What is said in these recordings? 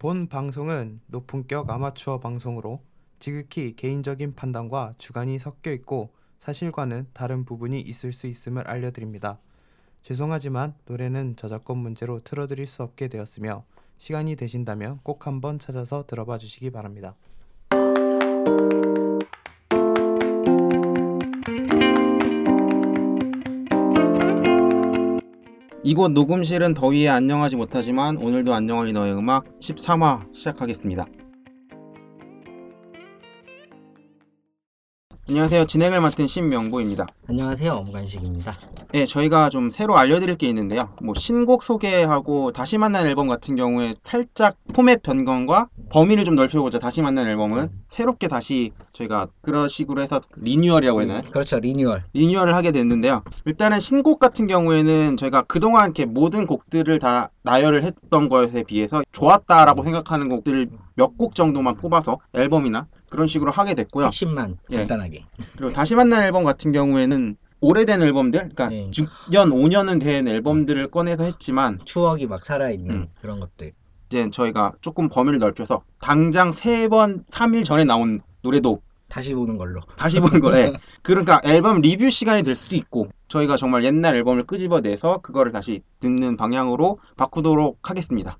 본 방송은 높은격 아마추어 방송으로 지극히 개인적인 판단과 주관이 섞여 있고 사실과는 다른 부분이 있을 수 있음을 알려드립니다. 죄송하지만 노래는 저작권 문제로 틀어드릴 수 없게 되었으며 시간이 되신다면 꼭 한번 찾아서 들어봐 주시기 바랍니다. 이곳 녹음실은 더위에 안녕하지 못하지만 오늘도 안녕할 너의 음악 13화 시작하겠습니다. 안녕하세요. 진행을 맡은 신명보입니다. 안녕하세요. 엄간식입니다. 네, 저희가 좀 새로 알려드릴 게 있는데요. 뭐 신곡 소개하고 다시 만난 앨범 같은 경우에 살짝 포맷 변경과 범위를 좀 넓혀보자. 다시 만난 앨범은 새롭게 다시 저희가 그런 식으로 해서 리뉴얼이라고 했나요? 그렇죠. 리뉴얼. 리뉴얼을 하게 됐는데요. 일단은 신곡 같은 경우에는 저희가 그동안 이렇게 모든 곡들을 다 나열을 했던 것에 비해서 좋았다라고 생각하는 곡들을 몇 곡 정도만 뽑아서 앨범이나 그런 식으로 하게 됐고요. 핵심만 예. 간단하게. 그리고 다시 만난 앨범 같은 경우에는 오래된 앨범들, 그러니까 네. 6년, 5년은 된 앨범들을 꺼내서 했지만 추억이 막 살아있는 음. 그런 것들. 이제 저희가 조금 범위를 넓혀서 당장 3번, 3일 전에 나온 노래도 다시 보는 걸로. 다시 보는 거래. 그러니까 앨범 리뷰 시간이 될 수도 있고 저희가 정말 옛날 앨범을 끄집어내서 그거를 다시 듣는 방향으로 바꾸도록 하겠습니다.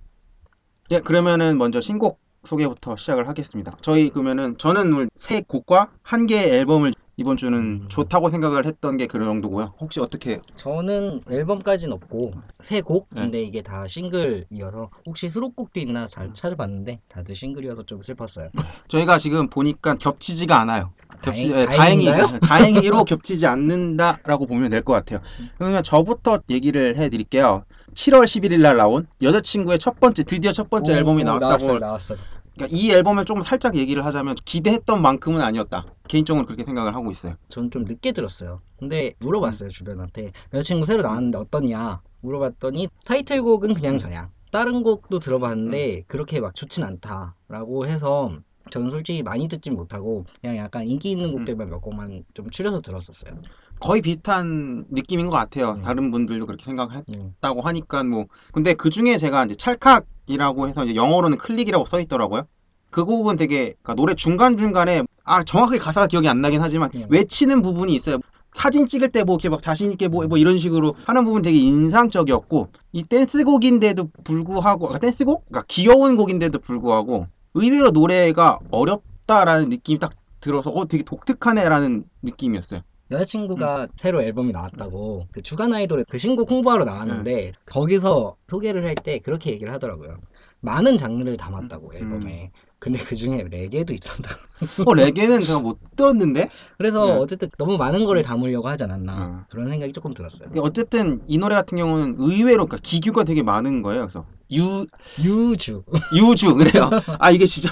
예, 그러면은 먼저 신곡 소개부터 시작을 하겠습니다. 저희 그러면은 저는 오늘 세 곡과 한 개의 앨범을 이번 주는 음. 좋다고 생각을 했던 게 그런 정도고요. 혹시 어떻게 저는 앨범까지는 없고 세 곡. 네. 근데 이게 다 싱글이어서 혹시 수록곡도 있나 잘 찾아봤는데 다들 싱글이어서 좀 슬펐어요. 저희가 지금 보니까 겹치지가 않아요. 겹치, 다행- 예, 다행히 다행인가요? 다행히로 겹치지 않는다라고 보면 될 것 같아요. 그러면 저부터 얘기를 해드릴게요. 7월 11일 날 나온 여자친구의 첫 번째 드디어 첫 번째 오, 앨범이 오, 나왔다고. 나왔어요. 나왔어요. 그러니까 이 앨범을 좀 살짝 얘기를 하자면 기대했던 만큼은 아니었다. 개인적으로 그렇게 생각을 하고 있어요. 저는 좀 늦게 들었어요. 근데 물어봤어요 주변한테 여자친구 새로 나왔는데 어떠냐 물어봤더니 타이틀곡은 그냥 저냥 다른 곡도 들어봤는데 그렇게 막 좋진 않다라고 해서 저는 솔직히 많이 듣진 못하고 그냥 약간 인기 있는 곡들만 몇 곡만 좀 추려서 들었었어요. 거의 비슷한 느낌인 것 같아요. 음. 다른 분들도 그렇게 생각을 음. 했다고 하니까 뭐 근데 그 중에 제가 이제 찰칵이라고 해서 이제 영어로는 클릭이라고 써 있더라고요. 그 곡은 되게 그러니까 노래 중간 중간에 아 정확하게 가사가 기억이 안 나긴 하지만 음. 외치는 부분이 있어요. 사진 찍을 때 뭐 이렇게 막 자신 있게 뭐, 뭐 이런 식으로 하는 부분 되게 인상적이었고 이 댄스곡인데도 불구하고 아, 댄스곡? 그러니까 귀여운 곡인데도 불구하고 의외로 노래가 어렵다라는 느낌이 딱 들어서 어 되게 독특하네라는 느낌이었어요. 여자친구가 새로 앨범이 나왔다고 그 주간 아이돌의 그 신곡 홍보하러 나왔는데 거기서 소개를 할 때 그렇게 얘기를 하더라고요. 많은 장르를 담았다고 앨범에. 근데 그 중에 레게도 있던다. 어 레게는 제가 못 들었는데 그래서 네. 어쨌든 너무 많은 거를 담으려고 하지 않았나 어. 그런 생각이 조금 들었어요. 근데 어쨌든 이 노래 같은 경우는 의외로 그러니까 기교가 되게 많은 거예요. 그래서 유 유주 유주 그래요. 아 이게 진짜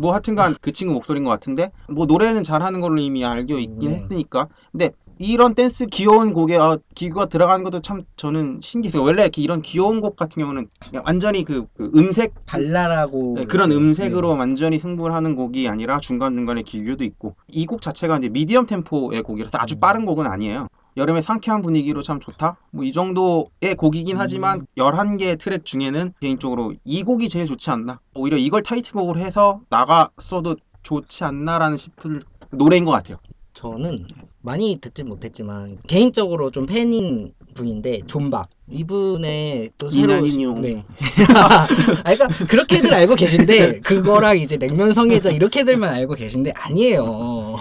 뭐 하여튼간 그 친구 목소리인 것 같은데 뭐 노래는 잘하는 걸로 이미 알고 있긴 네. 했으니까 근데 이런 댄스 귀여운 곡에 아, 기교가 들어가는 것도 참 저는 신기했어요. 원래 이렇게 이런 귀여운 곡 같은 경우는 완전히 그, 그 음색 발랄하고 네, 그런 음색으로 네. 완전히 승부를 하는 곡이 아니라 중간 중간에 기교도 있고 이 곡 자체가 이제 미디엄 템포의 곡이라서 아주 음. 빠른 곡은 아니에요. 여름에 상쾌한 분위기로 참 좋다? 뭐 이 정도의 곡이긴 음. 하지만 11개의 트랙 중에는 개인적으로 이 곡이 제일 좋지 않나? 오히려 이걸 타이틀곡으로 해서 나갔어도 좋지 않나라는 싶을 노래인 것 같아요. 저는 많이 듣진 못했지만 개인적으로 좀 팬인 분인데 존박 이분의 또 새로 이난이뇨. 네. 아, 그러니까 그렇게들 알고 계신데 그거랑 이제 냉면 성애자 이렇게들만 알고 계신데 아니에요.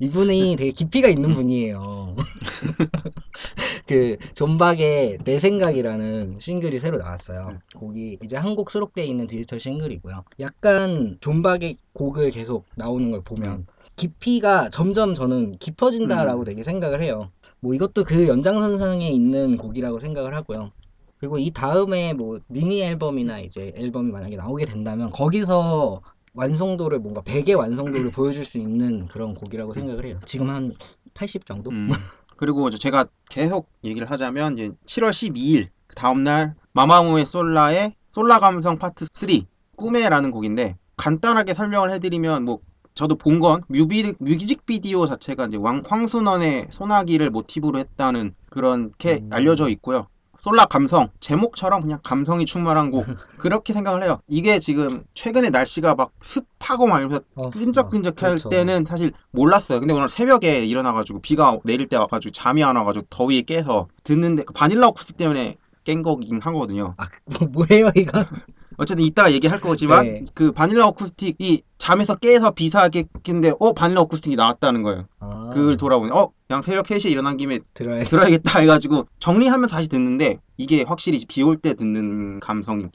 이분이 되게 깊이가 있는 분이에요. 그 존박의 내 생각이라는 싱글이 새로 나왔어요. 곡이 이제 한 곡 수록되어 있는 디지털 싱글이고요. 약간 존박의 곡을 계속 나오는 걸 보면 깊이가 점점 저는 깊어진다라고 되게 생각을 해요. 뭐 이것도 그 연장선상에 있는 곡이라고 생각을 하고요. 그리고 이 다음에 뭐 미니 앨범이나 이제 앨범이 만약에 나오게 된다면 거기서 완성도를 뭔가 100의 완성도를 보여줄 수 있는 그런 곡이라고 생각을 해요. 지금 한 80 정도? 음. 그리고 제가 계속 얘기를 하자면 이제 7월 12일 그 다음날 마마무의 솔라의 솔라 감성 파트 3 꿈에라는 곡인데 간단하게 설명을 해드리면 뭐 저도 본 건 뮤비, 뮤직 비디오 자체가 이제 왕, 황순원의 소나기를 모티브로 했다는 그렇게 음. 알려져 있고요. 솔라 감성 제목처럼 그냥 감성이 충만한 곡 그렇게 생각을 해요. 이게 지금 최근에 날씨가 막 습하고 막 이러면서 어, 끈적끈적할 어, 그렇죠. 때는 사실 몰랐어요. 근데 오늘 새벽에 일어나가지고 비가 내릴 때 와가지고 잠이 안 와가지고 더위에 깨서 듣는데 그 바닐라 어쿠스틱 때문에 깬 거긴 하거든요. 아, 뭐, 뭐예요 이거? 어쨌든 이따가 얘기할 거지만 네. 그 바닐라 어쿠스틱이 잠에서 깨서 비사하게 깼는데 어 바닐라 어쿠스틱이 나왔다는 거예요. 아, 그걸 돌아보니 어 그냥 새벽 3시에 일어난 김에 들어야 들어야겠다 해가지고 정리하면 다시 듣는데 이게 확실히 비 올 때 듣는 감성이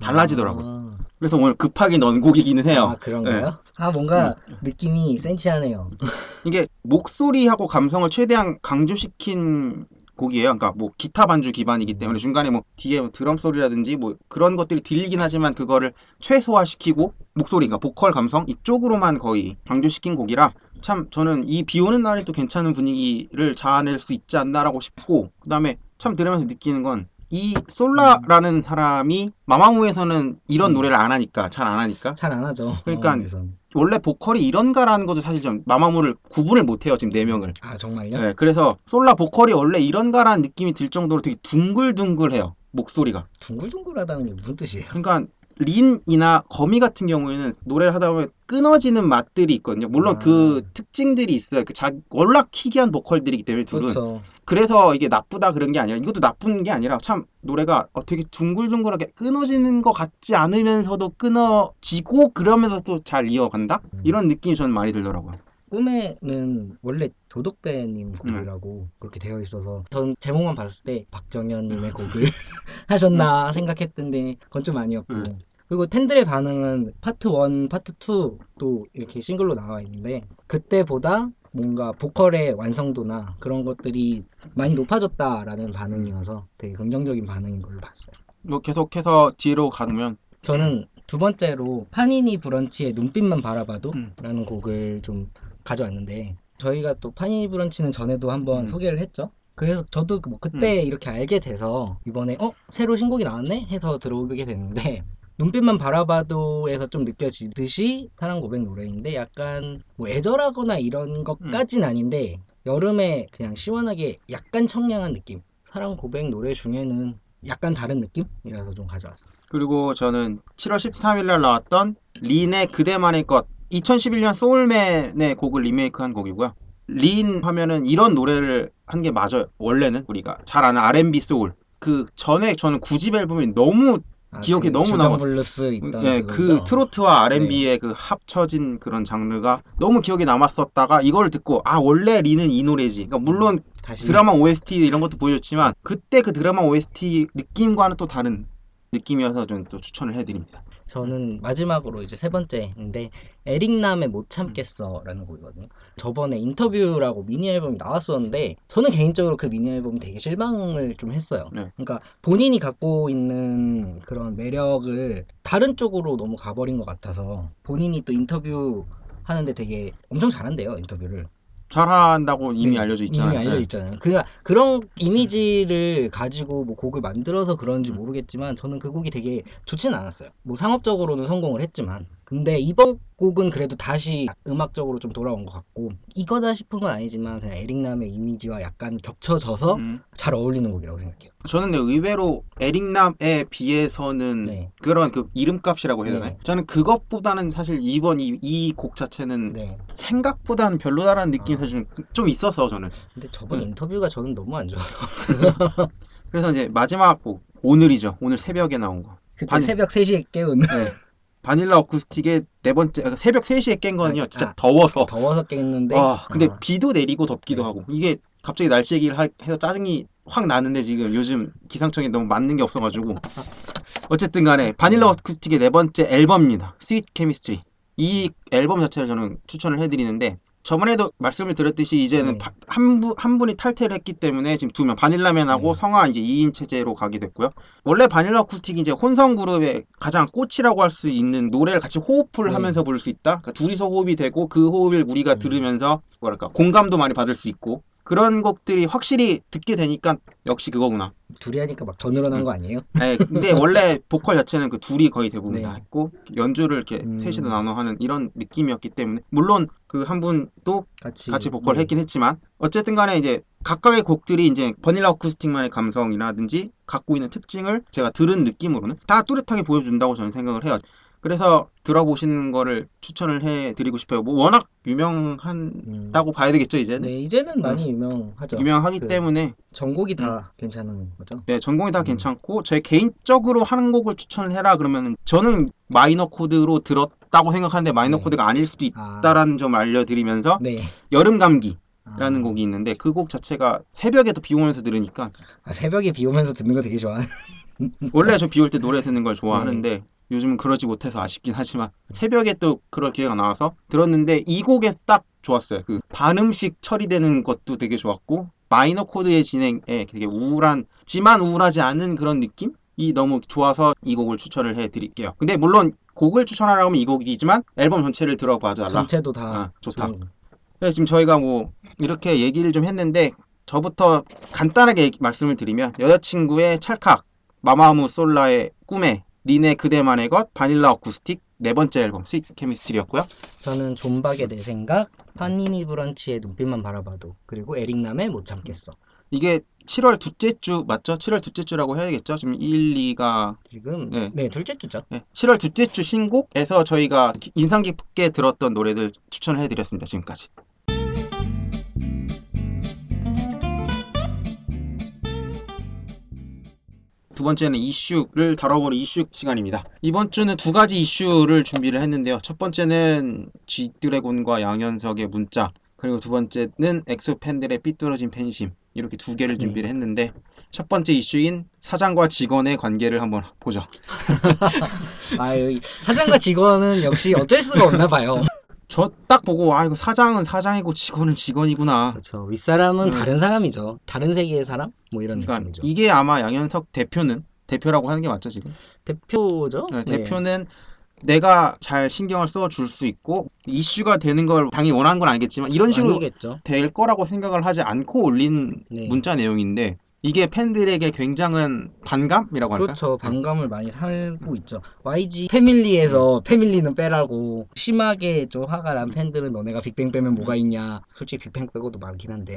달라지더라고요. 아, 그래서 오늘 급하게 넣은 곡이기는 해요. 아 그런가요? 아 뭔가 느낌이 센치하네요. 이게 목소리하고 감성을 최대한 강조시킨 곡이에요. 그러니까 뭐 기타 반주 기반이기 때문에 중간에 뭐 뒤에 뭐 드럼 소리라든지 뭐 그런 것들이 들리긴 하지만 그거를 최소화시키고 목소리, 그러니까 보컬 감성 이쪽으로만 거의 강조시킨 곡이라 참 저는 이 비 오는 날에 또 괜찮은 분위기를 자아낼 수 있지 않나라고 싶고 그다음에 참 들으면서 느끼는 건 이 솔라라는 사람이 마마무에서는 이런 음. 노래를 안 하니까 잘 안 하니까 잘 안 하죠. 그러니까 영화에선. 원래 보컬이 이런가라는 것도 사실 좀 마마무를 구분을 못 해요 지금 네 명을. 아 정말요? 네, 그래서 솔라 보컬이 원래 이런가라는 느낌이 들 정도로 되게 둥글둥글해요 목소리가. 둥글둥글하다는 게 무슨 뜻이에요? 그러니까 린이나 거미 같은 경우에는 노래를 하다 보면 끊어지는 맛들이 있거든요. 물론 아. 그 특징들이 있어요. 그 자, 워낙 희귀한 보컬들이기 때문에 둘은. 그렇죠. 그래서 이게 나쁘다 그런 게 아니라 이것도 나쁜 게 아니라 참 노래가 어, 되게 둥글둥글하게 끊어지는 것 같지 않으면서도 끊어지고 그러면서 또 잘 이어간다 음. 이런 느낌이 저는 많이 들더라고요. 꿈에는 원래 조덕배님 곡이라고 그렇게 되어 있어서 전 제목만 봤을 때 박정현님의 곡을 하셨나 생각했던데 그건 좀 아니었고 음. 그리고 팬들의 반응은 파트 1, 파트 2도 이렇게 싱글로 나와 있는데 그때보다 뭔가 보컬의 완성도나 그런 것들이 많이 높아졌다라는 반응이어서 되게 긍정적인 반응인 걸로 봤어요. 뭐 계속해서 뒤로 가면 저는 두 번째로 파니니 브런치의 눈빛만 바라봐도 음. 라는 곡을 좀 가져왔는데 저희가 또 파니니 브런치는 전에도 한번 음. 소개를 했죠. 그래서 저도 뭐 그때 이렇게 알게 돼서 이번에 어 새로 신곡이 나왔네 해서 들어오게 됐는데 눈빛만 바라봐도에서 좀 느껴지듯이 사랑 고백 노래인데 약간 뭐 애절하거나 이런 것까진 아닌데 여름에 그냥 시원하게 약간 청량한 느낌 사랑 고백 노래 중에는 약간 다른 느낌이라서 좀 가져왔어요. 그리고 저는 7월 13일 날 나왔던 린의 그대만의 것 2011년 소울맨의 곡을 리메이크한 곡이고요. 린 하면은 이런 노래를 한 게 맞아요. 원래는 우리가 잘 아는 R&B 소울. 그 전에 저는 9집 앨범이 너무 아, 기억에 그 너무 남아. 블루스 있던 예, 그? 네. 트로트와 R&B의 그 합쳐진 그런 장르가 너무 기억에 남았었다가 이걸 듣고 아 원래 린은 이 노래지. 그러니까 물론 다시 드라마 OST 이런 것도 보여줬지만 그때 그 드라마 OST 느낌과는 또 다른 느낌이어서 저는 또 추천을 해드립니다. 저는 마지막으로 이제 세 번째인데 에릭남의 못 참겠어라는 곡이거든요. 저번에 인터뷰라고 미니 앨범이 나왔었는데 저는 개인적으로 그 미니 앨범이 되게 실망을 좀 했어요. 네. 그러니까 본인이 갖고 있는 그런 매력을 다른 쪽으로 너무 가버린 것 같아서 본인이 또 인터뷰 하는데 되게 엄청 잘한대요 인터뷰를. 잘한다고 이미 네, 알려져 있잖아요. 이미 알려 네. 있잖아요. 그 그런 이미지를 가지고 뭐 곡을 만들어서 그런지 음. 모르겠지만 저는 그 곡이 되게 좋지는 않았어요. 뭐 상업적으로는 성공을 했지만 근데 이번 곡은 그래도 다시 음악적으로 좀 돌아온 것 같고 이거다 싶은 건 아니지만 그냥 에릭남의 이미지와 약간 겹쳐져서 음. 잘 어울리는 곡이라고 생각해요. 저는 의외로 에릭남에 비해서는 네. 그런 그 이름값이라고 해야 되나요? 네. 저는 그것보다는 사실 이번 이 곡 자체는 네. 생각보다는 별로다라는 느낌이 아. 사실 좀, 좀 있어서 저는 근데 저번 네. 인터뷰가 저는 너무 안 좋아서 그래서 이제 마지막 곡 오늘이죠 오늘 새벽에 나온 거 그때 반이- 새벽 3시에 깨운 네. 바닐라 어쿠스틱의 네 번째 아, 새벽 3시에 깬 거는요 아, 진짜 아. 더워서. 더워서 깼는데? 아 근데 아, 비도 내리고 덥기도 네. 하고. 이게 갑자기 날씨 얘기를 하- 해서 짜증이 확 나는데 지금 요즘 기상청에 너무 맞는 게 없어가지고. 어쨌든 간에 바닐라 어쿠스틱의 네 번째 앨범입니다. Sweet Chemistry 이 앨범 자체를 저는 추천을 해드리는데 저번에도 말씀을 드렸듯이 이제는 네. 바- 한, 분, 한 분이 탈퇴를 했기 때문에 지금 두 명 바닐라맨하고 네. 성화 이제 2인 체제로 가게 됐고요 원래 바닐라 어쿠스틱이 이제 혼성 그룹의 가장 꽃이라고 할 수 있는 노래를 같이 호흡을 네. 하면서 부를 수 있다 그러니까 둘이서 호흡이 되고 그 호흡을 우리가 음. 들으면서 뭐랄까 공감도 많이 받을 수 있고 그런 곡들이 확실히 듣게 되니까 역시 그거구나. 둘이 하니까 막 더 늘어난 거 아니에요? 네, 근데 원래 보컬 자체는 그 둘이 거의 대부분 네. 다 했고 연주를 이렇게 음. 셋이서 나눠 하는 이런 느낌이었기 때문에 물론 그 한 분도 같이 같이 보컬 네. 했긴 했지만 어쨌든 간에 이제 각각의 곡들이 이제 바닐라 어쿠스틱만의 감성이라든지 갖고 있는 특징을 제가 들은 느낌으로는 다 뚜렷하게 보여준다고 저는 생각을 해요. 그래서 들어보시는 거를 추천을 해드리고 싶어요. 뭐 워낙 유명하다고 음. 봐야 되겠죠 이제는 네 이제는 많이 유명하죠. 유명하기 그 때문에 전곡이 다 괜찮은 거죠. 네, 전곡이 다 음. 괜찮고 제 개인적으로 하는 곡을 추천을 해라 그러면은 저는 마이너 코드로 들었다고 생각하는데 마이너 네. 코드가 아닐 수도 아, 있다라는 점 알려드리면서 네. 여름 감기 라는 아, 곡이 있는데 그 곡 자체가 새벽에도 비 오면서 들으니까 아, 새벽에 비 오면서 듣는 거 되게 좋아. 원래 저 비 올 때 노래 듣는 걸 좋아하는데 네. 요즘은 그러지 못해서 아쉽긴 하지만 새벽에 또 그럴 기회가 나와서 들었는데 이 곡에 딱 좋았어요. 그 반음식 처리되는 것도 되게 좋았고 마이너 코드의 진행에 되게 우울하지만 우울하지 않은 그런 느낌 이 너무 좋아서 이 곡을 추천을 해드릴게요. 근데 물론 곡을 추천하라고 하면 이 곡이지만 앨범 전체를 들어봐도 알라. 전체도 다 아, 좋다. 좋은 지금 저희가 뭐 이렇게 얘기를 좀 했는데 저부터 간단하게 말씀을 드리면 여자친구의 찰칵, 마마무 솔라의 꿈에, 린의 그대만의 것, 바닐라 어쿠스틱 네 번째 앨범 스위트 케미스트리였고요. 저는 존박의 내 생각, 파니니 브런치의 눈빛만 바라봐도 그리고 에릭남의 못 참겠어. 이게 7월 둘째 주 맞죠? 7월 둘째 주라고 해야겠죠? 지금 1, 2가 지금 네. 네, 둘째 주죠. 7월 둘째 주 신곡에서 저희가 기- 인상 깊게 들었던 노래들 추천을 해드렸습니다. 지금까지. 두 번째는 이슈를 다뤄보는 이슈 시간입니다. 이번 주는 두 가지 이슈를 준비를 했는데요. 첫 번째는 G드래곤과 양현석의 문자, 그리고 두 번째는 엑소 팬들의 삐뚤어진 팬심 이렇게 두 개를 네. 준비를 했는데 첫 번째 이슈인 사장과 직원의 관계를 한번 보죠. 아, 이 사장과 직원은 역시 어쩔 수가 없나 봐요. 저 딱 보고 아 이거 사장은 사장이고 직원은 직원이구나. 그렇죠. 윗사람은 음. 다른 사람이죠. 다른 세계의 사람? 뭐 이런 그러니까 느낌이죠. 이게 아마 양현석 대표는 대표라고 하는 게 맞죠 지금? 대표죠? 네, 네. 대표는 내가 잘 신경을 써 줄 수 있고 이슈가 되는 걸 당연히 원하는 건 아니겠지만 이런 식으로 아니겠죠. 될 거라고 생각을 하지 않고 올린 네. 문자 내용인데 이게 팬들에게 굉장한 반감이라고 할까? 그렇죠. 반감을 많이 살고 있죠. YG 패밀리에서 음. 패밀리는 빼라고 심하게 좀 화가 난 팬들은 너네가 빅뱅 빼면 뭐가 있냐. 솔직히 빅뱅 빼고도 많긴 한데.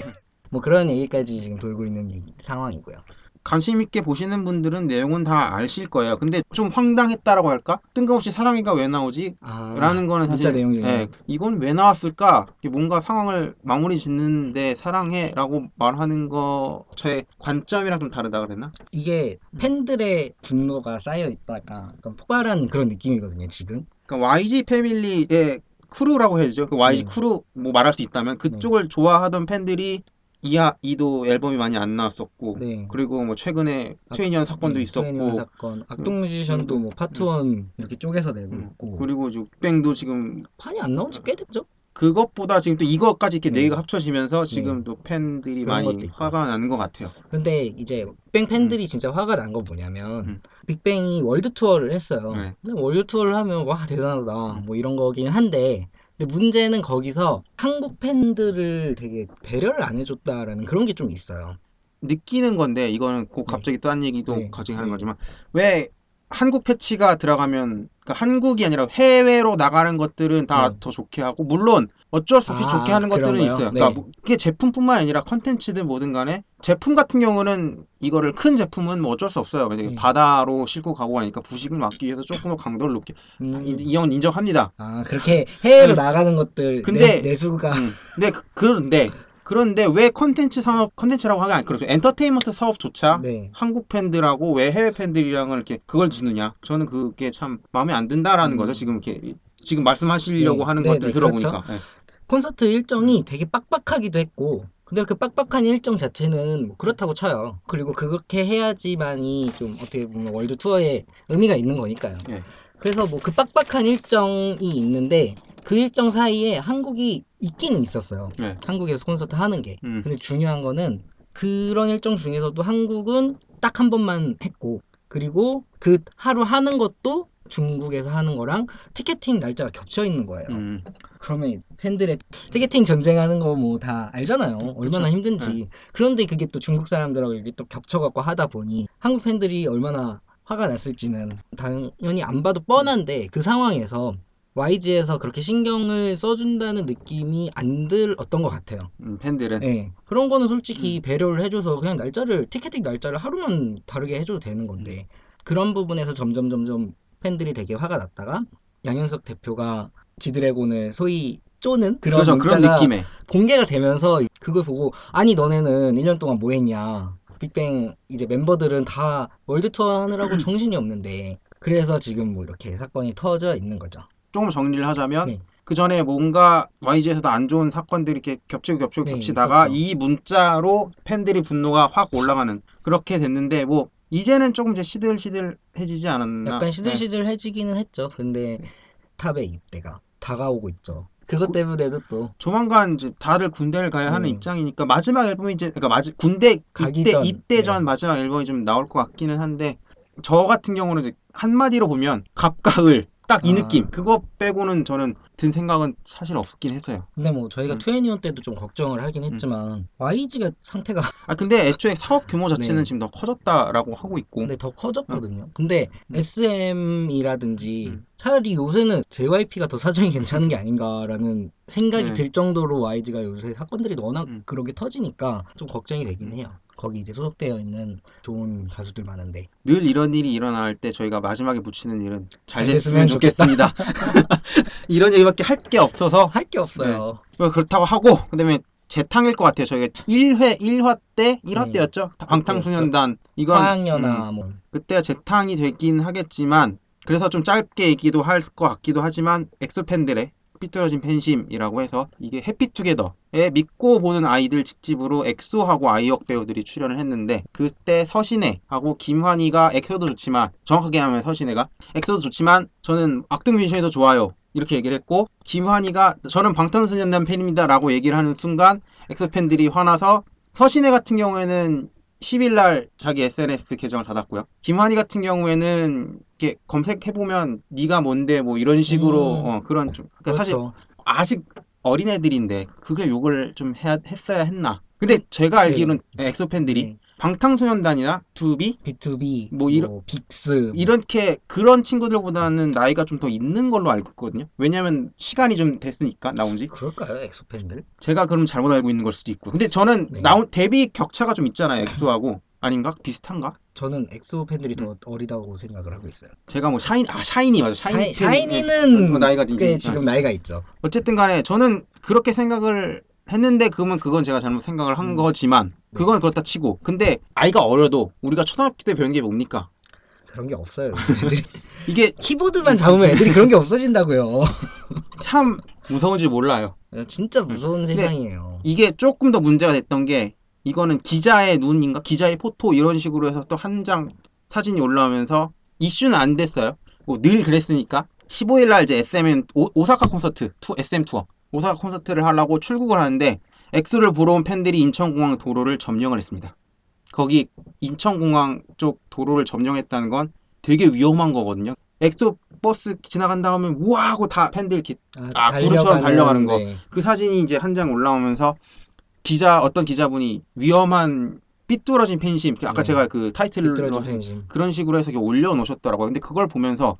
뭐 그런 얘기까지 지금 돌고 있는 이- 상황이고요. 관심 있게 보시는 분들은 내용은 다 아실 거예요. 근데 좀 황당했다라고 할까? 뜬금없이 사랑이가 왜 나오지? 아, 라는 거는 사실 내용 중에. 예, 이건 왜 나왔을까? 뭔가 상황을 마무리 짓는데 사랑해라고 말하는 거 저의 관점이랑 좀 다르다 그랬나? 이게 음. 팬들의 분노가 쌓여 있다가 약간 폭발한 그런 느낌이거든요. 지금. 그러니까 YG 패밀리의 크루라고 해야죠. 그 YG 네. 크루 뭐 말할 수 있다면 그쪽을 좋아하던 팬들이 이하이도 앨범이 많이 안 나왔었고 네. 그리고 뭐 최근에 악- 투애니원 사건도 네, 있었고 사건, 악동 뮤지션도 음, 뭐 파트 1 이렇게 쪼개서 내고 음, 있고 그리고 빅뱅도 지금 판이 안 나온 지 꽤 됐죠? 그것보다 지금 또 이거까지 이렇게 네. 네 개가 합쳐지면서 지금 또 팬들이 많이. 화가 나는 것 같아요. 근데 이제 빅뱅 팬들이 진짜 화가 난 건 뭐냐면 음. 빅뱅이 월드 투어를 했어요. 네. 월드 투어를 하면 와 대단하다 뭐 이런 거긴 한데 근데 문제는 거기서 한국 팬들을 되게 배려를 안 해줬다라는 그런 게 좀 있어요. 느끼는 건데 이거는 꼭 네. 갑자기 딴 얘기도 네. 갑자기 하는 네. 거지만 왜 한국 패치가 들어가면 그러니까 한국이 아니라 해외로 나가는 것들은 다 네. 더 좋게 하고 물론 어쩔 수 없이 아, 좋게 하는 것들은 거요? 있어요. 네. 그러니까 뭐 그게 제품뿐만 아니라 컨텐츠든 뭐든 간에 제품 같은 경우는 이거를 큰 제품은 뭐 어쩔 수 없어요. 왜냐면 네. 바다로 싣고 가고 하니까 부식을 막기 위해서 조금 더 강도를 높게 음. 이- 이건 인정합니다. 아 그렇게 해외로 음. 나가는 것들 근데- 내, 내수가 음. 근데 그, 그런데 그런데 왜 컨텐츠 산업 컨텐츠라고 하기 아니 그렇죠. 엔터테인먼트 사업조차 네. 한국 팬들하고 왜 해외 팬들이랑은 이렇게 그걸 두느냐? 저는 그게 참 마음에 안 든다라는 음. 거죠. 지금 이렇게 지금 말씀하시려고 네, 하는 네, 것들 네, 들어보니까. 네. 콘서트 일정이 되게 빡빡하기도 했고 근데 그 빡빡한 일정 자체는 뭐 그렇다고 쳐요. 그리고 그렇게 해야지만이 좀 어떻게 보면 월드 투어에 의미가 있는 거니까요. 예. 그래서 뭐 그 빡빡한 일정이 있는데 그 일정 사이에 한국이 있기는 있었어요. 네. 한국에서 콘서트 하는 게. 음. 근데 중요한 거는 그런 일정 중에서도 한국은 딱 한 번만 했고 그리고 그 하루 하는 것도 중국에서 하는 거랑 티켓팅 날짜가 겹쳐 있는 거예요. 음. 그러면 팬들의 티켓팅 전쟁하는 거 뭐 다 알잖아요. 얼마나 그쵸. 힘든지. 그런데 그게 또 중국 사람들하고 이게 또 겹쳐갖고 하다 보니 한국 팬들이 얼마나 화가 났을지는 당연히 안 봐도 뻔한데 그 상황에서 YG에서 그렇게 신경을 써준다는 느낌이 안 들었던 것 같아요. 음, 팬들은 예. 그런 거는 솔직히 배려를 해줘서 그냥 날짜를 티켓팅 날짜를 하루만 다르게 해줘도 되는 건데 그런 부분에서 점점 점점 팬들이 되게 화가 났다가 양현석 대표가 지드래곤을 소위 쪼는 그런 그렇죠 그런 느낌에 공개가 되면서 그걸 보고 아니 너네는 1년 동안 뭐 했냐 빅뱅 이제 멤버들은 다 월드 투어 하느라고 정신이 없는데 그래서 지금 뭐 이렇게 사건이 터져 있는 거죠. 조금 정리를 하자면 네. 그 전에 뭔가 YG에서도 안 좋은 사건들이 이렇게 겹치고 겹치고 네, 겹치다가 있었죠. 이 문자로 팬들이 분노가 확 올라가는 그렇게 됐는데 뭐 이제는 조금 이제 시들시들해지지 않았나 약간 네. 시들시들해지기는 했죠. 근데 탑의 입대가 다가오고 있죠. 그것 때문에도 또 조만간 이제 다들 군대를 가야 하는 네. 입장이니까 마지막 앨범이 이제 그러니까 마지, 군대 가기 입대 전, 입대 전 네. 마지막 앨범이 좀 나올 것 같기는 한데 저 같은 경우는 이제 한마디로 보면 갑가을 딱이 아. 느낌 그거 빼고는 저는 든 생각은 사실 없긴 했어요. 근데 뭐 저희가 음. 투애니원 때도 좀 걱정을 하긴 했지만 YG가 상태가 아 근데 애초에 사업 규모 자체는 네. 지금 더 커졌다라고 하고 있고 근데 더 커졌거든요. 근데 음. SM이라든지 음. 차라리 요새는 JYP가 더 사정이 괜찮은 게 아닌가라는 생각이 네. 들 정도로 YG가 요새 사건들이 워낙 음. 그렇게 터지니까 좀 걱정이 되긴 해요. 거기 이제 소속되어 있는 좋은 가수들 많은데 늘 이런 일이 일어날 때 저희가 마지막에 붙이는 일은 잘 잘 됐으면 됐으면 좋겠습니다. 이런 얘기밖에 할 게 없어서 할 게 없어요. 뭐 그렇다고 하고 그다음에 재탕일 것 같아요. 저희가 1회 1화 때 1화 음. 때였죠. 방탄소년단 이건 화양연화 음, 뭐 그때가 재탕이 되긴 하겠지만 그래서 좀 짧게 얘기도 할 것 같기도 하지만 엑소 팬들의 삐뚤어진 팬심이라고 해서 이게 해피투게더에 믿고 보는 아이들 특집으로 엑소하고 아역 배우들이 출연을 했는데 그때 서신애하고 김환희가 엑소도 좋지만 정확하게 하면 서신애가 엑소도 좋지만 저는 악동 뮤지션이 더 좋아요. 이렇게 얘기를 했고 김환희가 저는 방탄소년단 팬입니다 라고 얘기를 하는 순간 엑소 팬들이 화나서 서신애 같은 경우에는 10일날 자기 SNS 계정을 닫았고요. 김환희 같은 경우에는 이렇게 검색해보면 네가 뭔데 뭐 이런 식으로 음. 어, 그런 좀 그러니까 사실 그렇죠. 아직 어린애들인데 그걸 욕을 좀 해야, 했어야 했나. 근데 제가 알기로는 엑소 팬들이 네. 방탄소년단이나 투비 B2B 뭐 뭐, 이런- 빅스 이렇게 그런 친구들보다는 나이가 좀 더 있는 걸로 알고 있거든요. 왜냐면 시간이 좀 됐으니까 나온지. 그럴까요 엑소 팬들? 제가 그럼 잘못 알고 있는 걸 수도 있고. 근데 저는 네. 나온 데뷔 격차가 좀 있잖아요. 엑소하고 아닌가? 비슷한가? 저는 엑소 팬들이 음. 더 어리다고 생각을 하고 있어요. 제가 뭐 샤인 아 샤이니 맞아 샤이, 샤이니 샤이니는 어, 나이가 이제 꽤 지금 나이가 있죠. 어쨌든 간에 저는 그렇게 생각을 했는데 그러면 그건 제가 잘못 생각을 한 음. 거지만 네. 그건 그렇다 치고. 근데 아이가 어려도 우리가 초등학교 때 배운 게 뭡니까? 그런 게 없어요. 이게 키보드만 잡으면 애들이 그런 게 없어진다고요. 참 무서운 줄 몰라요. 진짜 무서운 네. 세상이에요. 이게 조금 더 문제가 됐던 게 이거는 기자의 눈인가? 기자의 포토 이런 식으로 해서 또 한 장 사진이 올라오면서 이슈는 안 됐어요. 뭐 늘 그랬으니까. 15일 날 이제 SM 오, 오사카 콘서트 투, SM 투어. 오사카 콘서트를 하려고 출국을 하는데 엑소를 보러 온 팬들이 인천공항 도로를 점령을 했습니다. 거기 인천공항 쪽 도로를 점령했다는 건 되게 위험한 거거든요. 엑소 버스 지나간다 하면 우와 하고 다 팬들 이렇게 아, 구름처럼 달려가는 거. 네. 그 사진이 이제 한 장 올라오면서 기자 어떤 기자분이 위험한 삐뚤어진 팬심 아까 네. 제가 그 타이틀로 팬심. 그런 식으로 해서 올려놓으셨더라고요. 근데 그걸 보면서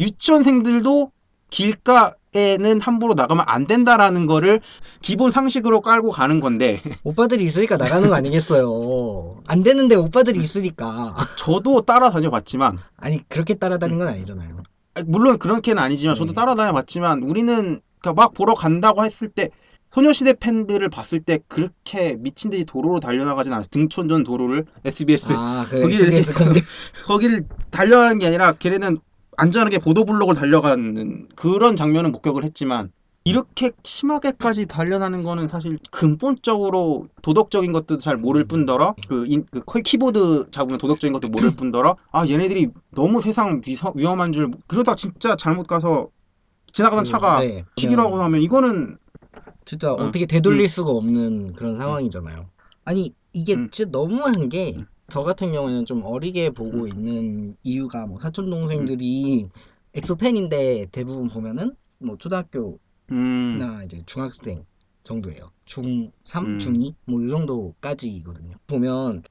유치원생들도 길가 에는 함부로 나가면 안 된다라는 거를 기본 상식으로 깔고 가는 건데 오빠들이 있으니까 나가는 거 아니겠어요. 안 되는데 오빠들이 있으니까. 저도 따라다녀 봤지만 아니 그렇게 따라다닌 건 아니잖아요. 물론 그렇게는 아니지만 저도 네. 따라다녀 봤지만 우리는 그러니까 막 보러 간다고 했을 때 소녀시대 팬들을 봤을 때 그렇게 미친 듯이 도로로 달려나가진 않았어요. 등촌전 도로를 SBS 아, 그 거기 SBS. 거기를 달려가는 게 아니라 걔네는 안전하게 보도블록을 달려가는 그런 장면은 목격을 했지만 이렇게 심하게까지 달려나는 거는 사실 근본적으로 도덕적인 것도 잘 모를 뿐더러 그, 인, 그 키- 키보드 잡으면 도덕적인 것도 모를 뿐더러 아 얘네들이 너무 세상 위서, 위험한 줄 그러다 진짜 잘못 가서 지나가던 차가 네, 하고 하면 이거는 진짜 어, 어떻게 되돌릴 수가 없는 그런 상황이잖아요. 아니 이게 음. 진짜 너무한 게 음. 저 같은 경우에는 좀 어리게 보고 음. 있는 이유가 뭐 사촌 동생들이 엑소 팬인데 대부분 보면은 뭐 초등학교나 음. 이제 중학생 정도예요. 중3, 음. 중2 뭐 이 정도까지거든요. 보면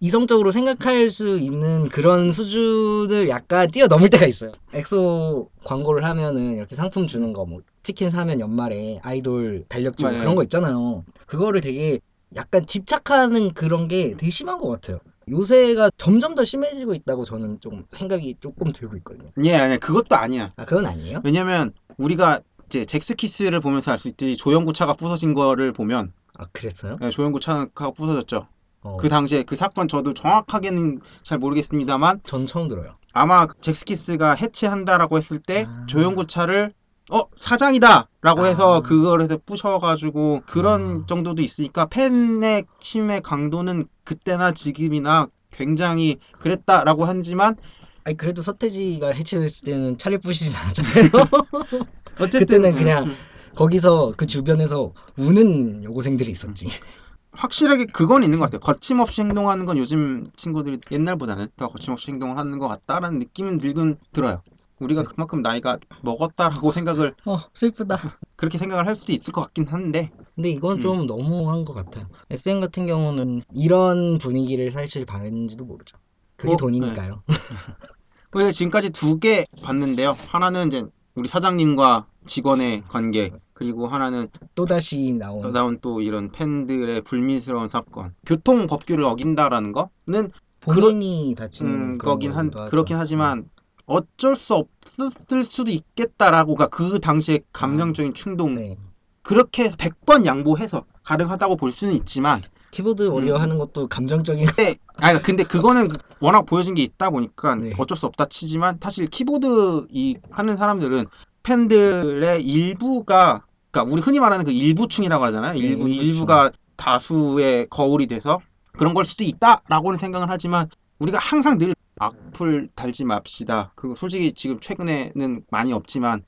이성적으로 생각할 수 있는 그런 수준을 약간 뛰어넘을 때가 있어요. 엑소 광고를 하면은 이렇게 상품 주는 거 뭐 치킨 사면 연말에 아이돌 달력 주고 맞아요. 그런 거 있잖아요. 그거를 되게 약간 집착하는 그런 게 되게 심한 것 같아요. 요새가 점점 더 심해지고 있다고 저는 좀 생각이 조금 들고 있거든요. 예, 아니 그것도 아니야. 아 그건 아니에요? 왜냐면 우리가 이제 잭스키스를 보면서 알 수 있듯이 조영구 차가 부서진 거를 보면 아 그랬어요? 예, 조영구 차가 부서졌죠. 어, 그 당시에 그 사건 저도 정확하게는 잘 모르겠습니다만 전 처음 들어요. 아마 그 잭스키스가 해체한다라고 했을 때 아. 조영구 차를 어 사장이다 라고 해서 아. 그걸 해서 부셔가지고 그런 아. 정도도 있으니까 팬의 침의 강도는 그때나 지금이나 굉장히 그랬다라고 하지만 아니 그래도 서태지가 해체됐을 때는 차를 부시진 않았잖아요. 어쨌든 그때는 그냥 거기서 그 주변에서 우는 여고생들이 있었지. 확실하게 그건 있는 것 같아요. 거침없이 행동하는 건 요즘 친구들이 옛날보다는 더 거침없이 행동을 하는 것 같다라는 느낌은 늘근 들어요. 우리가 그만큼 나이가 먹었다라고 생각을 어 슬프다. 그렇게 생각을 할 수도 있을 것 같긴 한데 근데 이건 좀 너무한 것 같아요. SM 같은 경우는 이런 분위기를 사실 바랬는지도 모르죠. 그게 어, 돈이니까요. 그래서 지금까지 두 개 봤는데요. 하나는 이제 우리 사장님과 직원의 관계 그리고 하나는 또 다시 나온 나온 또 이런 팬들의 불미스러운 사건 교통 법규를 어긴다라는 거는 본인이 다치는 음, 그런 거긴 한. 그렇긴 하지만 어쩔 수 없었을 수도 있겠다라고 그러니까 그 당시의 감정적인 충동 네. 그렇게 해서 100번 양보해서 가능하다고 볼 수는 있지만 키보드 워리어 음. 하는 것도 감정적인 근데 아니 근데 그거는 그- 워낙 보여진 게 있다 보니까 네. 어쩔 수 없다 치지만 사실 키보드 이 하는 사람들은 팬들의 일부가 그러니까 우리 흔히 말하는 그 일부층이라고 하잖아요. 네, 일부 일부층. 일부가 다수의 거울이 돼서 그런 걸 수도 있다라고는 생각을 하지만 우리가 항상 늘 악플 달지 맙시다. 그거 솔직히 지금 최근에는 많이 없지만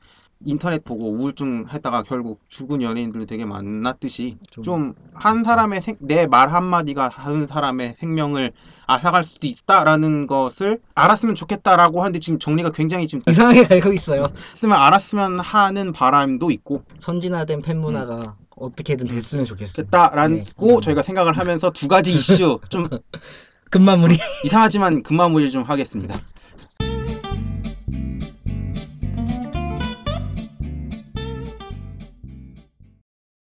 인터넷 보고 우울증 했다가 결국 죽은 연예인들도 되게 많았듯이 좀- 좀한 사람의 내 말 한마디가 다른 사람의 생명을 앗아갈 수도 있다라는 것을 알았으면 좋겠다라고 하는데 지금 정리가 굉장히 지금 이상하게 알고 있어요. 했으면 알았으면 하는 바람도 있고 선진화된 팬 문화가 어떻게든 됐으면 좋겠어요. 됐다라고 네. 저희가 생각을 하면서 두 가지 이슈 좀 금마무리. 이상하지만 금마무리 좀 하겠습니다.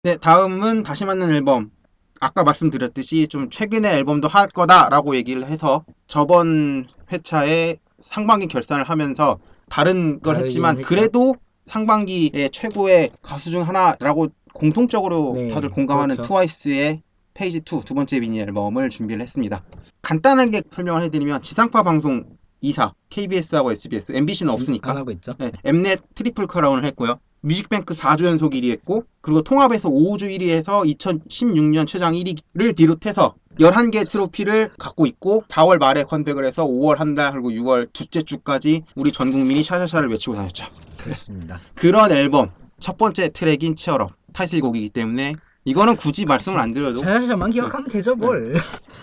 네, 다음은 다시 맞는 앨범. 아까 말씀드렸듯이 좀 최근의 앨범도 할 거다라고 얘기를 해서 저번 회차에 상반기 결산을 하면서 다른 걸 했지만. 그래도 상반기의 최고의 가수 중 하나라고 공통적으로 네, 다들 공감하는 그렇죠. 트와이스의 페이지 2 두 번째 미니 앨범을 준비를 했습니다. 간단하게 설명을 해드리면 지상파 방송 2사 KBS하고 SBS, MBC는 안 없으니까 하고 있죠. 네, 엠넷 트리플 크라운을 했고요. 뮤직뱅크 4주 연속 1위 했고 그리고 통합에서 5주 1위 해서 2016년 최장 1위를 비롯해서 11개 트로피를 갖고 있고 4월 말에 컴백을 해서 5월 한 달 그리고 6월 둘째 주까지 우리 전 국민이 샤샤샤를 외치고 다녔죠. 그렇습니다. 그런 앨범 첫 번째 트랙인 치얼업 타이틀곡이기 때문에 이거는 굳이 말씀을 안 드려도 자자자만 기억하면 되죠 뭘.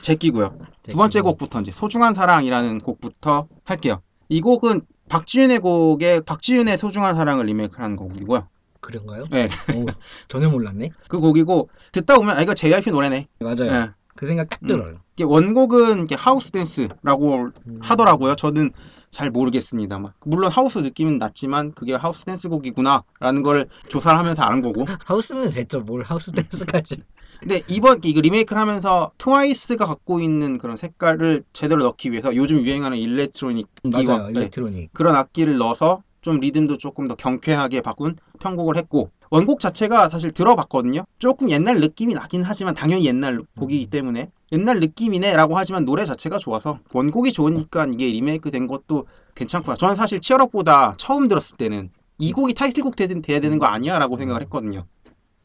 제 끼고요. 두 번째 곡부터 이제 소중한 사랑이라는 곡부터 할게요. 이 곡은 박지윤의 곡에 박지윤의 소중한 사랑을 리메이크한 곡이고요. 그런가요? 네. 오, 전혀 몰랐네. 그 곡이고 듣다 보면 아 이거 JYP 노래네. 맞아요. 예. 그 생각 딱 음. 들어요. 이게 원곡은 하우스 댄스라고 음. 하더라고요. 저는 잘 모르겠습니다만 물론 하우스 느낌은 났지만 그게 하우스 댄스 곡이구나 라는 걸 조사를 하면서 아는 거고. 하우스는 됐죠. 뭘 하우스 댄스까지. 근데 이번 이거 리메이크를 하면서 트와이스가 갖고 있는 그런 색깔을 제대로 넣기 위해서 요즘 유행하는 electronic 맞아요. 네, electronic. 그런 악기를 넣어서 좀 리듬도 조금 더 경쾌하게 바꾼 편곡을 했고 원곡 자체가 사실 들어봤거든요. 조금 옛날 느낌이 나긴 하지만 당연히 옛날 곡이기 때문에 옛날 느낌이네라고 하지만 노래 자체가 좋아서 원곡이 좋으니까 이게 리메이크 된 것도 괜찮구나. 저는 사실 치얼업보다 처음 들었을 때는 이 곡이 타이틀곡 되, 돼야 되는 거 아니야라고 생각을 했거든요.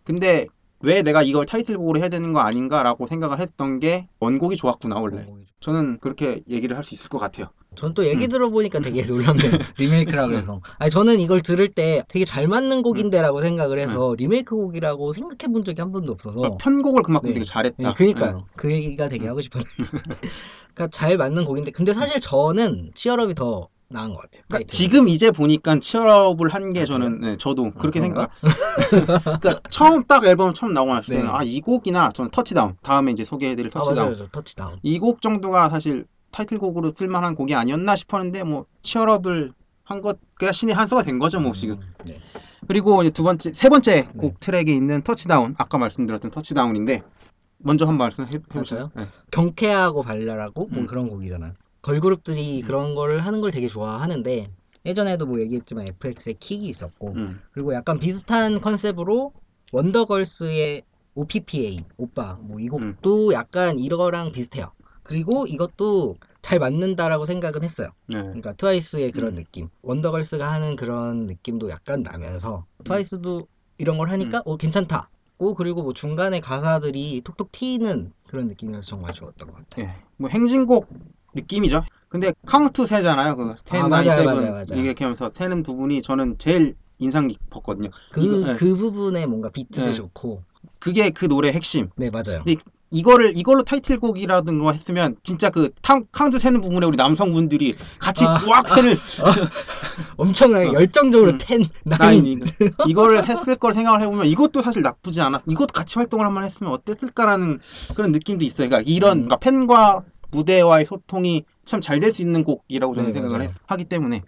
근데 왜 내가 이걸 타이틀곡으로 해야 되는 거 아닌가라고 생각을 했던 게 원곡이 좋았구나 원래. 저는 그렇게 얘기를 할 수 있을 것 같아요. 전 또 얘기 음. 들어보니까 되게 놀랍네요. 리메이크라 그래서. 아니 저는 이걸 들을 때 되게 잘 맞는 곡인데라고 생각을 해서 리메이크 곡이라고 생각해 본 적이 한 번도 없어서. 그러니까 편곡을 그만큼 네. 되게 잘했다. 네, 그니까요. 그 얘기가 되게 하고 싶었는데. 그러니까 잘 맞는 곡인데 근데 사실 저는 Cheer Up이 더 나은 것 같아요. 그러니까. 지금 이제 보니까 Cheer Up을 한게 아, 저는 네, 저도 그렇게 그런가? 생각. 그러니까 처음 딱 앨범 처음 나오고 때는 네. 아이 곡이나 저는 터치다운 다음에 이제 소개해드릴 아 터치다운 맞아요, 저 터치다운. 이 곡 정도가 사실 타이틀곡으로 쓸만한 곡이 아니었나 싶었는데 뭐 Cheer Up을 한 것가 신의 한 수가 된 거죠 뭐 지금. 음, 네. 그리고 이제 두 번째 세 번째 곡 네. 트랙에 있는 터치다운 아까 말씀드렸던 터치다운인데 먼저 한 말씀 해, 해보세요. 네. 경쾌하고 발랄하고 뭐 음. 그런 곡이잖아요. 걸그룹들이 음. 그런 거를 하는 걸 되게 좋아하는데 예전에도 뭐 얘기했지만 FX의 킥이 있었고 음. 그리고 약간 비슷한 컨셉으로 원더걸스의 OPPA 오빠 뭐이 음. 곡도 약간 이거랑 비슷해요. 그리고 이것도 잘 맞는다라고 생각은 했어요. 네. 그러니까 트와이스의 그런 음. 느낌, 원더걸스가 하는 그런 느낌도 약간 나면서 트와이스도 이런 걸 하니까 음. 어 괜찮다. 오 그리고 뭐 중간에 가사들이 톡톡 튀는 그런 느낌이어서 정말 좋았던 것 같아요. 예. 뭐 행진곡 느낌이죠. 근데 카운트 세잖아요. 그 ten, 아, nine, 맞아요, seven 맞아요, 맞아요. 이게 이렇게 하면서 세는 부분이 저는 제일 인상 깊었거든요. 그, 이거, 예. 그 부분에 뭔가 비트도 네. 좋고. 그게 그 노래 핵심. 네, 맞아요. 근데 이거를 이걸로 타이틀곡이라든가 했으면 진짜 그 탕, 카운트 세는 부분에 우리 남성분들이 같이 아, 왁 ten을 엄청나게 어. 열정적으로 음. ten, nine. 이거를 했을 걸 생각을 해보면 이것도 사실 나쁘지 않아. 이것도 같이 활동을 한번 했으면 어땠을까라는 그런 느낌도 있어요. 그러니까 이런 음. 그러니까 팬과 무대와의 소통이 참 잘 될 수 있는 곡이라고 저는 네, 생각을 맞아요. 했- 하기 때문에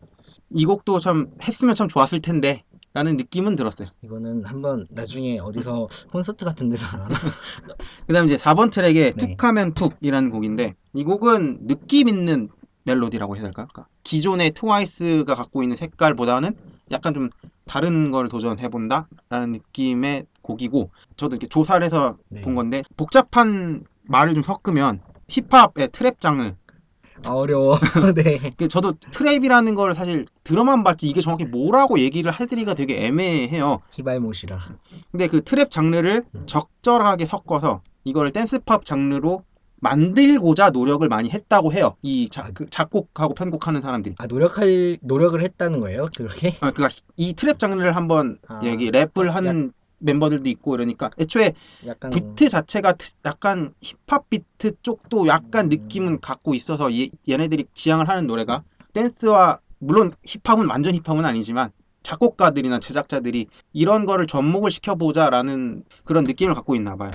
이 곡도 참 했으면 참 좋았을 텐데 라는 느낌은 들었어요. 이거는 한번 나중에 어디서 콘서트 같은 데서 안 하나? 그 다음 이제 4번 트랙에 네. 툭하면 툭이라는 곡인데 이 곡은 느낌 있는 멜로디라고 해야 될까? 그러니까 기존의 트와이스가 갖고 있는 색깔보다는 약간 좀 다른 걸 도전해 본다? 라는 느낌의 곡이고 저도 이렇게 조사를 해서 네. 본 건데 복잡한 말을 좀 섞으면 힙합의 trap 장르 아, 어려워. 네. 그 저도 trap이라는 걸 사실 들어만 봤지 이게 정확히 뭐라고 얘기를 해드리기가 되게 애매해요 히발못이라. 근데 그 trap 장르를 음. 적절하게 섞어서 이걸 dance pop 장르로 만들고자 노력을 많이 했다고 해요. 이 자, 아. 그 작곡하고 편곡하는 사람들이. 아, 노력할, 노력을 했다는 거예요? 그렇게? 아, 그러니까 이 trap 장르를 한번 아. 여기 랩을 어, 하는 멤버들도 있고 이러니까 애초에 약간. 비트 자체가 트- 약간 힙합 비트 쪽도 약간 음. 느낌은 갖고 있어서 얘, 얘네들이 지향을 하는 노래가 댄스와 물론 힙합은 완전 힙합은 아니지만 작곡가들이나 제작자들이 이런 거를 접목을 시켜보자라는 그런 느낌을 갖고 있나 봐요.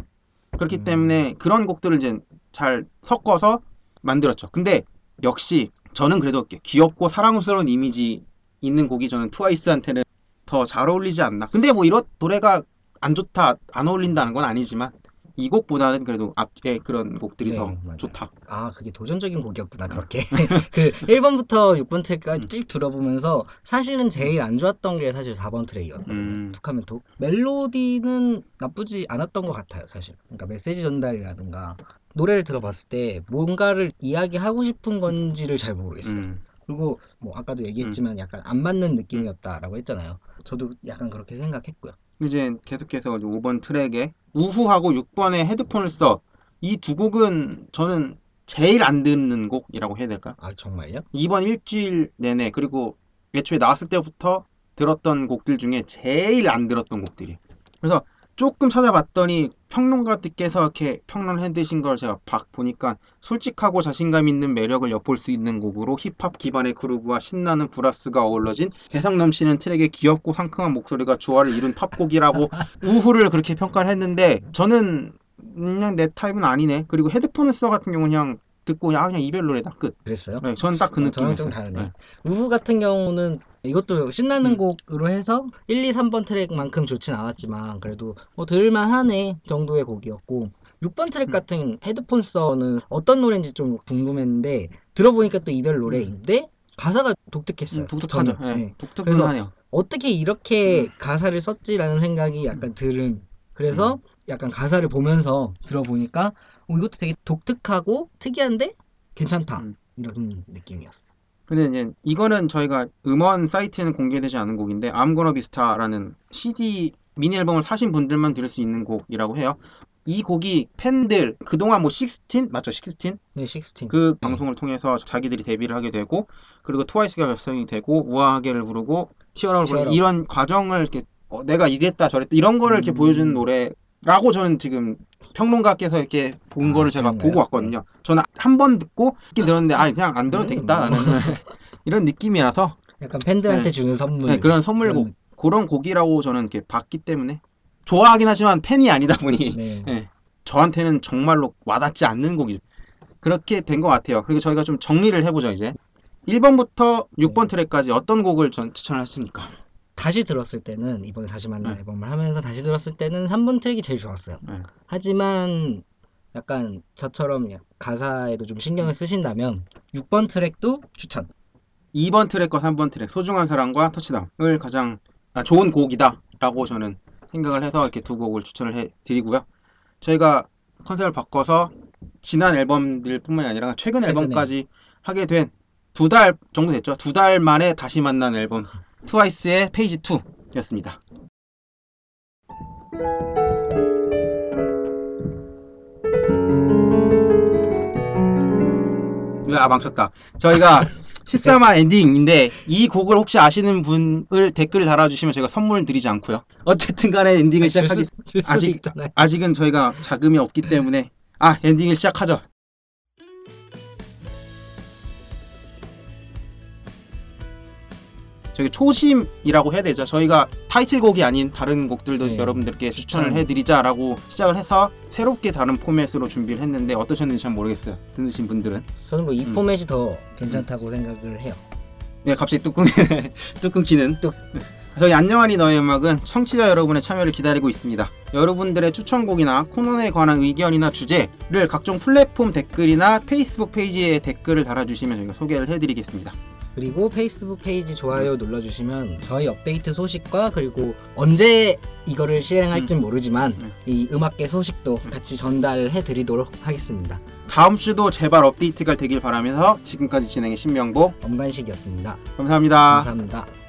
그렇기 음. 때문에 그런 곡들을 이제 잘 섞어서 만들었죠. 근데 역시 저는 그래도 귀엽고 사랑스러운 이미지 있는 곡이 저는 트와이스한테는 더 잘 어울리지 않나. 근데 뭐 이런 노래가 안 좋다, 안 어울린다는 건 아니지만 이 곡보다는 그래도 앞에 그런 곡들이 네, 더 맞아요. 좋다. 아, 그게 도전적인 곡이었구나, 그렇게. 그 1번부터 6번 음. 트랙까지 쭉 들어보면서 사실은 제일 안 좋았던 게 사실 4번 트랙이었거든요. 음. 툭하면 톡. 멜로디는 나쁘지 않았던 것 같아요, 사실. 그러니까 메시지 전달이라든가 노래를 들어봤을 때 뭔가를 이야기하고 싶은 건지를 잘 모르겠어요. 음. 그리고 뭐 아까도 얘기했지만 약간 안 맞는 느낌이었다라고 했잖아요. 저도 약간 그렇게 생각했고요. 이제 계속해서 5번 트랙에 우후하고 6번에 헤드폰을 써. 이 두 곡은 저는 제일 안 듣는 곡이라고 해야 될까? 아 정말요? 이번 일주일 내내 그리고 애초에 나왔을 때부터 들었던 곡들 중에 제일 안 들었던 곡들이에요. 그래서 조금 찾아봤더니 평론가들께서 이렇게 평론해 드신 걸 제가 봐- 보니까 솔직하고 자신감 있는 매력을 엿볼 수 있는 곡으로 힙합 기반의 그루브와 신나는 브라스가 어우러진 개성 넘치는 트랙의 귀엽고 상큼한 목소리가 조화를 이룬 팝곡이라고 우후를 그렇게 평가를 했는데 저는 그냥 내 타입은 아니네. 그리고 헤드폰을 써 같은 경우는 그냥 듣고 그냥, 아, 그냥 이별 노래다 끝. 그랬어요? 네, 저는 딱그 어, 느낌이었어요. 저랑 좀 다르네. 네. 우후 같은 경우는 이것도 신나는 음. 곡으로 해서 1, 2, 3번 트랙만큼 좋진 않았지만 그래도 뭐 들을만하네 정도의 곡이었고 6번 트랙 음. 같은 헤드폰 써는 어떤 노래인지 좀 궁금했는데 들어보니까 또 이별 노래인데 가사가 독특했어요. 음, 독특하죠. 네, 네. 독특은 하네요. 어떻게 이렇게 음. 가사를 썼지라는 생각이 약간 들은 그래서 약간 가사를 보면서 들어보니까 어, 이것도 되게 독특하고 특이한데 괜찮다 음. 이런 느낌이었어요. 근데 이제 이거는 저희가 음원 사이트에는 공개되지 않은 곡인데 Be Star라는 CD 미니 앨범을 사신 분들만 들을 수 있는 곡이라고 해요. 이 곡이 팬들 그동안 뭐 16? 맞죠? 16? 네, 16. 그 방송을 통해서 자기들이 데뷔를 하게 되고 그리고 트와이스가 결성이 되고 우아하게를 부르고 티어라를 부르고. 이런 과정을 이렇게 어, 내가 이랬다 저랬다 이런 거를 이렇게 음. 보여주는 노래 라고 저는 지금 평론가께서 이렇게 본 아, 거를 제가 그런가요? 보고 왔거든요. 저는 한 번 듣고 이렇게 들었는데 아 그냥 안 들어도 음, 되겠다 뭐. 나는 이런 느낌이라서 약간 팬들한테 네. 주는 선물. 네, 그런 선물곡 그런 그런 곡이라고 저는 이렇게 봤기 때문에 좋아하긴 하지만 팬이 아니다 보니 네. 예, 저한테는 정말로 와닿지 않는 곡이 그렇게 된 것 같아요. 그리고 저희가 좀 정리를 해보죠 이제 1번부터 6번 네. 트랙까지 어떤 곡을 전 추천하십니까? 다시 들었을 때는 이번에 다시 만난 네. 앨범을 하면서 다시 들었을 때는 3번 트랙이 제일 좋았어요. 네. 하지만 약간 저처럼 가사에도 좀 신경을 쓰신다면 6번 트랙도 추천. 2번 트랙과 3번 트랙 소중한 사랑과 터치다운을 가장 아, 좋은 곡이다라고 저는 생각을 해서 이렇게 두 곡을 추천을 해 드리고요. 저희가 컨셉을 바꿔서 지난 앨범들뿐만이 아니라 최근 최근에. 앨범까지 하게 된 두 달 정도 됐죠. 두 달 만에 다시 만난 앨범 트와이스의 페이지 2였습니다. 아 망쳤다. 저희가 13화 엔딩인데 이 곡을 혹시 아시는 분을 댓글 달아주시면 저희가 선물 드리지 않고요. 어쨌든 간에 엔딩을 줄, 시작하기 아직-. 아직은 저희가 자금이 없기 때문에 아 엔딩을 시작하죠. 저기 초심이라고 해야 되죠. 저희가 타이틀곡이 아닌 다른 곡들도 네. 여러분들께 추천을 추천. 해드리자라고 시작을 해서 새롭게 다른 포맷으로 준비를 했는데 어떠셨는지 잘 모르겠어요. 듣으신 분들은. 저는 뭐 이 음. 포맷이 더 괜찮다고 생각을 해요. 네, 갑자기 뚝, 끊, 뚝 끊기는 뚝. 저희 안녕하니 너의 음악은 청취자 여러분의 참여를 기다리고 있습니다. 여러분들의 추천곡이나 코너에 관한 의견이나 주제를 각종 플랫폼 댓글이나 페이스북 페이지에 댓글을 달아주시면 저희가 소개를 해드리겠습니다. 그리고 페이스북 페이지 좋아요 눌러주시면 저희 업데이트 소식과 그리고 언제 이거를 실행할진 모르지만 음. 이 음악계 소식도 같이 전달해 드리도록 하겠습니다. 다음 주도 제발 업데이트가 되길 바라면서 지금까지 진행의 신명보 엄관식이었습니다. 감사합니다. 감사합니다.